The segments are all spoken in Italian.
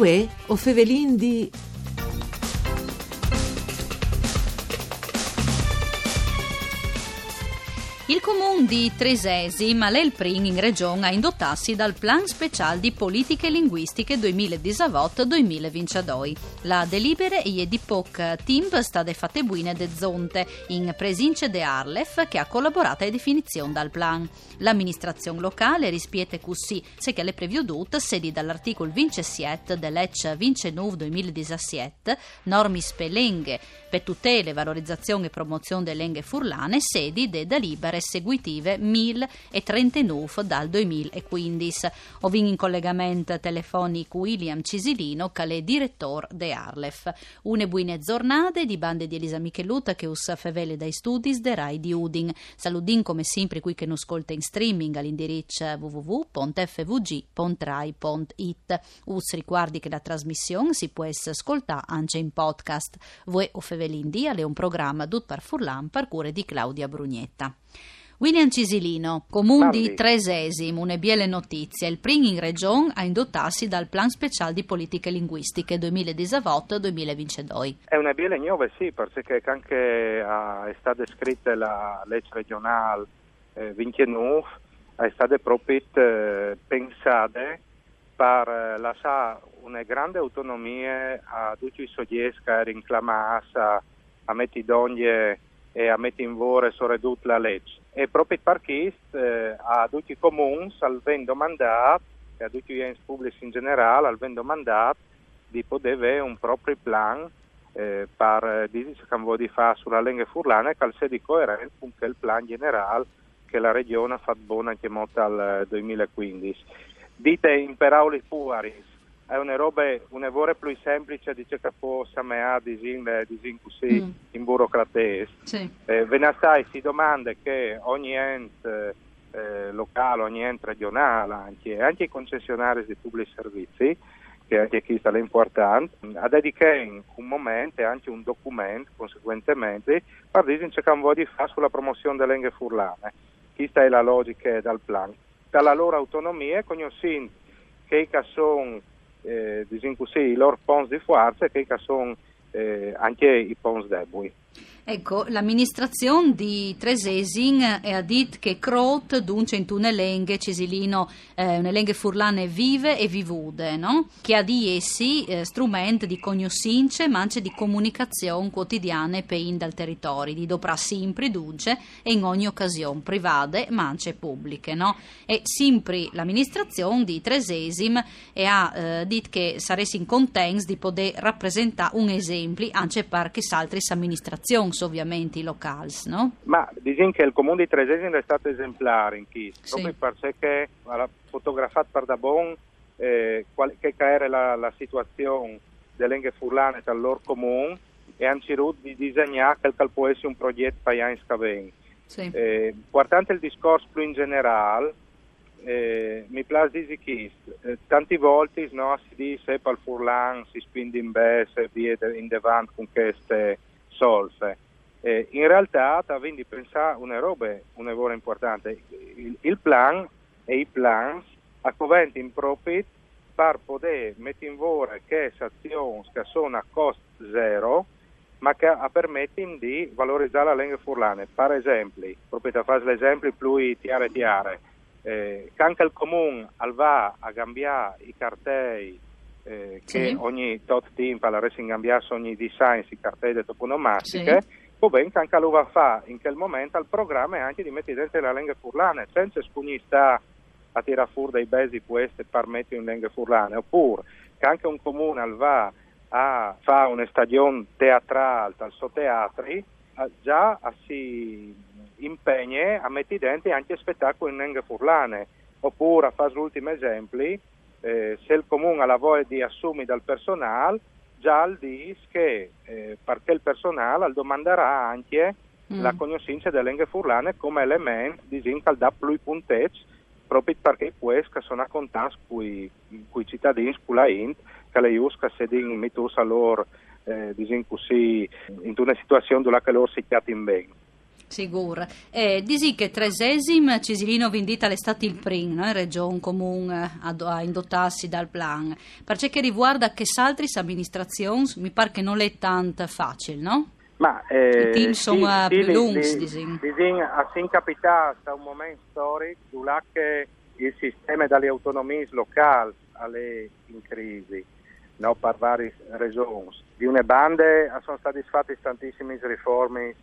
Uè, o fevelin di... Il comune di Tresesi, ma l'Elpring in regione ha indottassi dal Plan Special di Politiche Linguistiche 2018-2022. La delibere è di POC Timp state fatte buine de Zonte, in presince de Arlef, che ha collaborato a definizione dal plan. L'amministrazione locale rispiete così, se che le prevedute, sedi dall'articolo 27 dell'EC 29-2017, normi spelenghe per tutele, valorizzazione e promozione delle lingue furlane, sedi de delibere seguitive 1039 dal 2015. Ovin in collegamento telefonico William Cisilino, che è direttore de Arlef. Une buine giornate di bande di Elisa Micheluta che us fevele dai studi de Rai di Udin. Saludin come sempre qui che non ascolta in streaming all'indirizzo www.fvg.rai.it. Us ricordi che la trasmissione si può ascoltare anche in podcast. Voi o Fevelin Dia è un programma dut par Furlan cure di Claudia Brugnetta. William Cisilino, comune di Tresesim, une biele notizie. Il primo in regione a indottarsi dal Plan Speciale di Politiche Linguistiche 2018-2022. È una biele nuova, sì, perché anche uh, è stata scritta la legge regionale eh, 29, è stata proprio eh, pensata per eh, lasciare una grande autonomia a tutti i soggetti che rinclamati a mettere d'ogni e a mettere in vore soprattutto la legge. E proprio per questo eh, a tutti i comuni, avendo mandato, e a tutti gli enti pubblici in generale, avendo mandato di poter avere un proprio plan eh, per dire che vuole fare sulla lingua furlana e che sia di coerente con il plan generale che la regione ha fatto buona molto al 2015. Dite in parole fuori, è una roba, una vorre più semplice di ciò che può sembrare disin, disin così mm. in burocratia. Sì. Eh, ve ne sai, si domanda che ogni ente eh, locale, ogni ente regionale, anche, anche i concessionari di pubblici servizi, che anche qui sta l'importante, a dedicare un momento e anche un documento, conseguentemente, per dire che vuole fare sulla promozione delle lingue furlane. Questa è la logica del plan. Dalla loro autonomia, conoscendo che sono eh, così, i loro punti di forza che sono eh, anche i punti deboli. Ecco, l'amministrazione di Tresesin ha detto che Crot dunque in una lingua cisilino, eh, una lingua furlane vive e vivude, no? che ha di essi eh, strumenti di cognoscenze ma anche di comunicazione quotidiana per in dal territorio, di doprà sempre dunque e in ogni occasione, private ma anche pubbliche. No? E sempre l'amministrazione di Tresesim ha eh, detto che saresti in contents di poter rappresentare un esempio anche per che altre amministrazioni ovviamente i locali, no? Ma diciamo che il comune di Tresesine è stato esemplare in questo, sì. proprio perché ha fotografato per da bon eh, qual, che era la, la situazione delle lingue furlane dal loro comune e hanno cercato di disegnare quel che può essere un progetto per gli anni sì. eh, Guardando il discorso più in generale, eh, mi piace dire questo, eh, tante volte no, si dice che il furlan si spinge in basso e via in davanti con queste solfe. Eh, in realtà quindi pensare una roba, una cosa importante, il, il, plan e i plans accoventi in profit per poter mettere in valore che azioni che sono a costo zero ma che permettono di valorizzare la lingua furlana. Per esempio, proprio per fare l'esempio più chiaro e chiaro, eh, anche il comune va a cambiare i cartelli eh, che sì. ogni tot tempo alla racing cambiare ogni design i cartelli toponomastiche, sì può ben che anche lui va a fare in quel momento al programma e anche di mettere dentro la lingua furlana, senza sta a tirare fuori dei besi queste per mettere in lingua furlana, oppure che anche un comune va a fare una stagione teatrale al suo teatri, già si impegna a mettere dentro anche spettacoli in furlana, oppure a fare l'ultimo esempio, eh, se il comune ha la voglia di assumere dal personale, già dice che eh, perché il personale domanderà anche mm. la conoscenza delle lingue furlane come elemento di dà più punteggi proprio perché questo sono a contatto con i cittadini, con la int, che le usca se din mitus a loro, eh, così, in una situazione dove loro si chiamano bene. Sigur. E disi che tresesim Cisilino vendita l'estate il prim, no? in regione comune a, a indottarsi dal plan. Perché che riguarda che s'altri amministrazioni, mi pare che non è tanto facile, no? Ma eh, I team sono sì, più sì, lunghi, di- disin. disin, a sin capitato un momento storico dove il sistema delle autonomie locali è in crisi, no, per varie ragioni. Di una bande sono state fatte tantissime riforme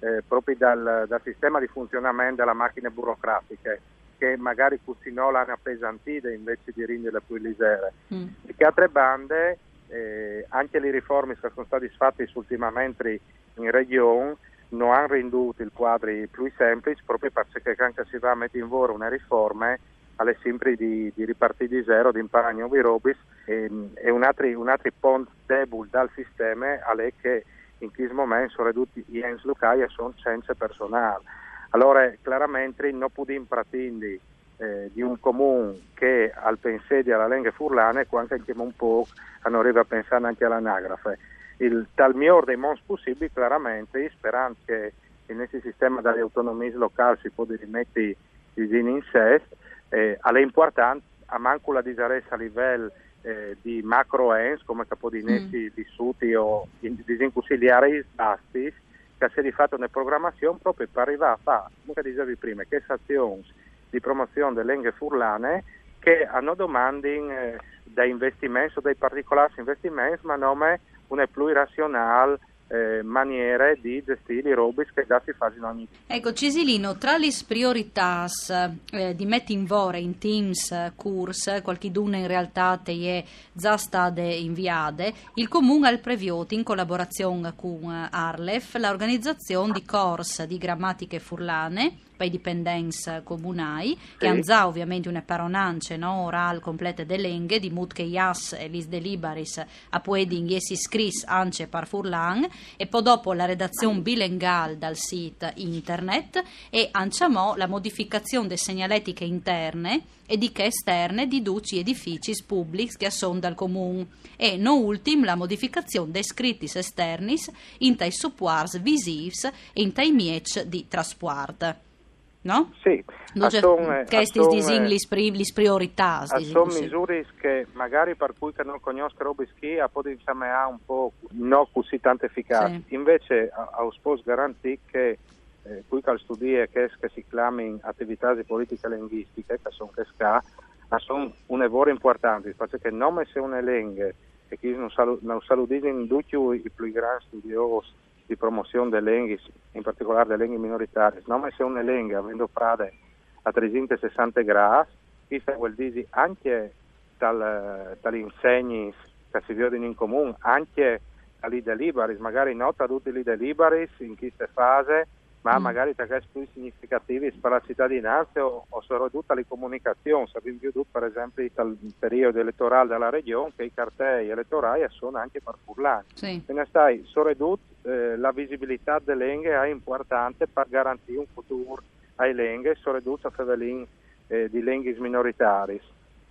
eh, proprio dal, dal sistema di funzionamento delle macchine burocratiche che magari cucinò l'hanno appesantite invece di renderle più leggere. Mm. E che altre bande, eh, anche le riforme che sono state fatte ultimamente in regione, non hanno renduto il quadro più semplice proprio perché anche si va a mettere in volo una riforma alle sempre di, di ripartire di zero, di imparare nuovi robis e, e un altro, un altro punto debole dal sistema è che in questo momento ridotti gli enti locali sono senza personale. Allora, chiaramente non possiamo pretendere eh, di un comune che al pensiero alla lingua furlana e anche un po' non arriva a pensare anche all'anagrafe. Il tal miglior dei mons possibili, chiaramente, sperando che in questo sistema delle autonomie locali si può rimettere in sé, eh, è importante, a manco la disaressa a livello eh, di macro ens come capodinessi Mm. vissuti o in, disinconsigliare basti che si è di fatto una programmazione proprio per arrivare a fare, come dicevi prima, che azioni di promozione delle lingue furlane che hanno domande eh, da investimenti o dai particolari investimenti ma non è una più razionale eh, maniera di gestire i robis che già si fanno in ogni Ecco, Cisilino, tra le priorità eh, di metti in Teams, eh, Kurs, qualchiduna in realtà te è già state inviate, il Comune ha il previoti in collaborazione con eh, Arlef l'organizzazione di corsi di grammatiche furlane per i dipendenti comunali, che Sì. hanno già ovviamente una paronance no, oral complete de lenghe, di mut che ias e lis delibaris a pueding essi scris ance par furlan, e poi dopo la redazione bilinguale dal sito internet e anciamò la modificazione delle segnaletiche interne e di che esterne di duci edifici pubblici che sono dal comune e non ultim la modificazione dei scritti esternis in tai supports visives e in tai miec di trasport. No? Sì, c'è sono- che sti sono- lis priorità. sono misure che magari per cui che non conoscono robe schi a poter insomma ha un po' non così tanto efficaci. Sì. Invece a, sposo garantì che eh, qui che studia che, che si chiamano attività di politica linguistica che sono che SCA sono un lavoro importante perché non se una lingua e che non salu- non salutano in tutti i più grandi studiosi di promozione delle lingue, in particolare delle lingue minoritarie, non se una lingua avendo frade a 360 gradi, questo vuol dire anche dal, dagli insegni che si vedono in comune, anche dagli delibaris, magari non tutti i delibaris in questa fase, ma Mm. magari da questi più significativi per la cittadinanza o, o sono tutte le comunicazioni. Abbiamo veduto per esempio dal periodo elettorale della regione che i cartelli elettorali sono anche per furlani. Sì. Quindi stai, soprattutto eh, la visibilità delle lingue è importante per garantire un futuro ai lingue, soprattutto a favelin eh, di lingue minoritari.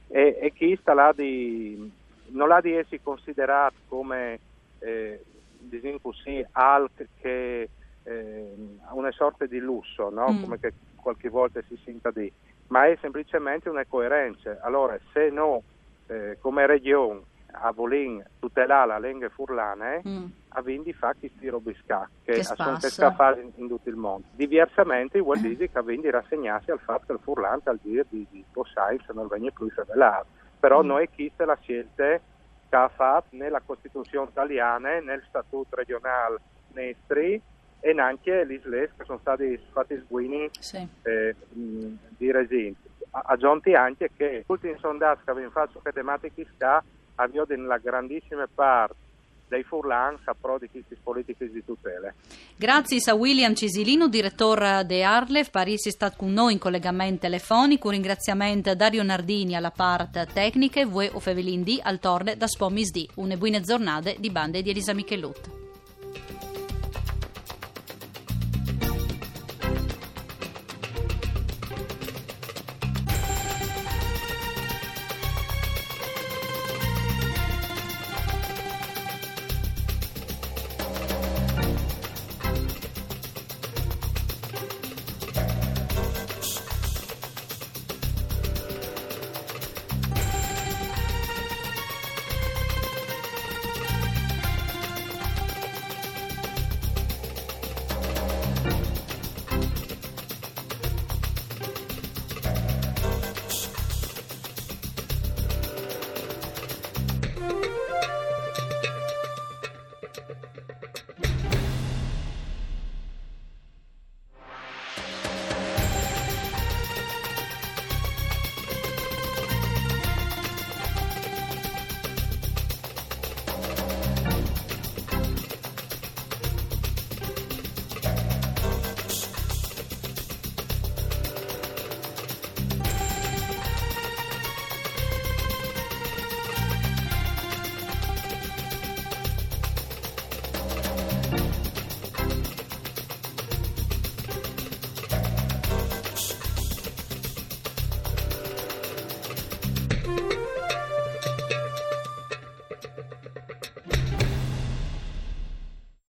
E, e chi sta là di, non l'ha di essi considerato come eh, diciamo così, alt che eh, una sorta di lusso, no? Mm. come che qualche volta si senta di, ma è semplicemente una coerenza. Allora, se no, eh, come regione a Volin tutelare la lingua furlana, Mm. a quindi fa questi robiscà che, Che spassa. questa fase in, in tutto il mondo. Diversamente vuol dire che quindi rassegnarsi al fatto che il furlante al dire di, di Posainz non viene più rivelato. Però Mm. noi questa la scelta che ha fatto nella Costituzione italiana, nel Statuto regionale Nestri e neanche gli SLES che sono stati fatti sguini Sì. eh, di residenti. A- Aggiunti anche che tutti i sondaggi che abbiamo fatto su tematiche SCA abbiamo nella grandissima parte dei furlan saprò di queste politiche di tutela. Grazie a William Cisilino, direttore de Arlef, Parisi è stato con noi in collegamento telefonico. Un ringraziamento a Dario Nardini alla parte tecnica e voi o Fevelin D al torne da Spomis D. Une buone giornate di bande di Elisa Michellut.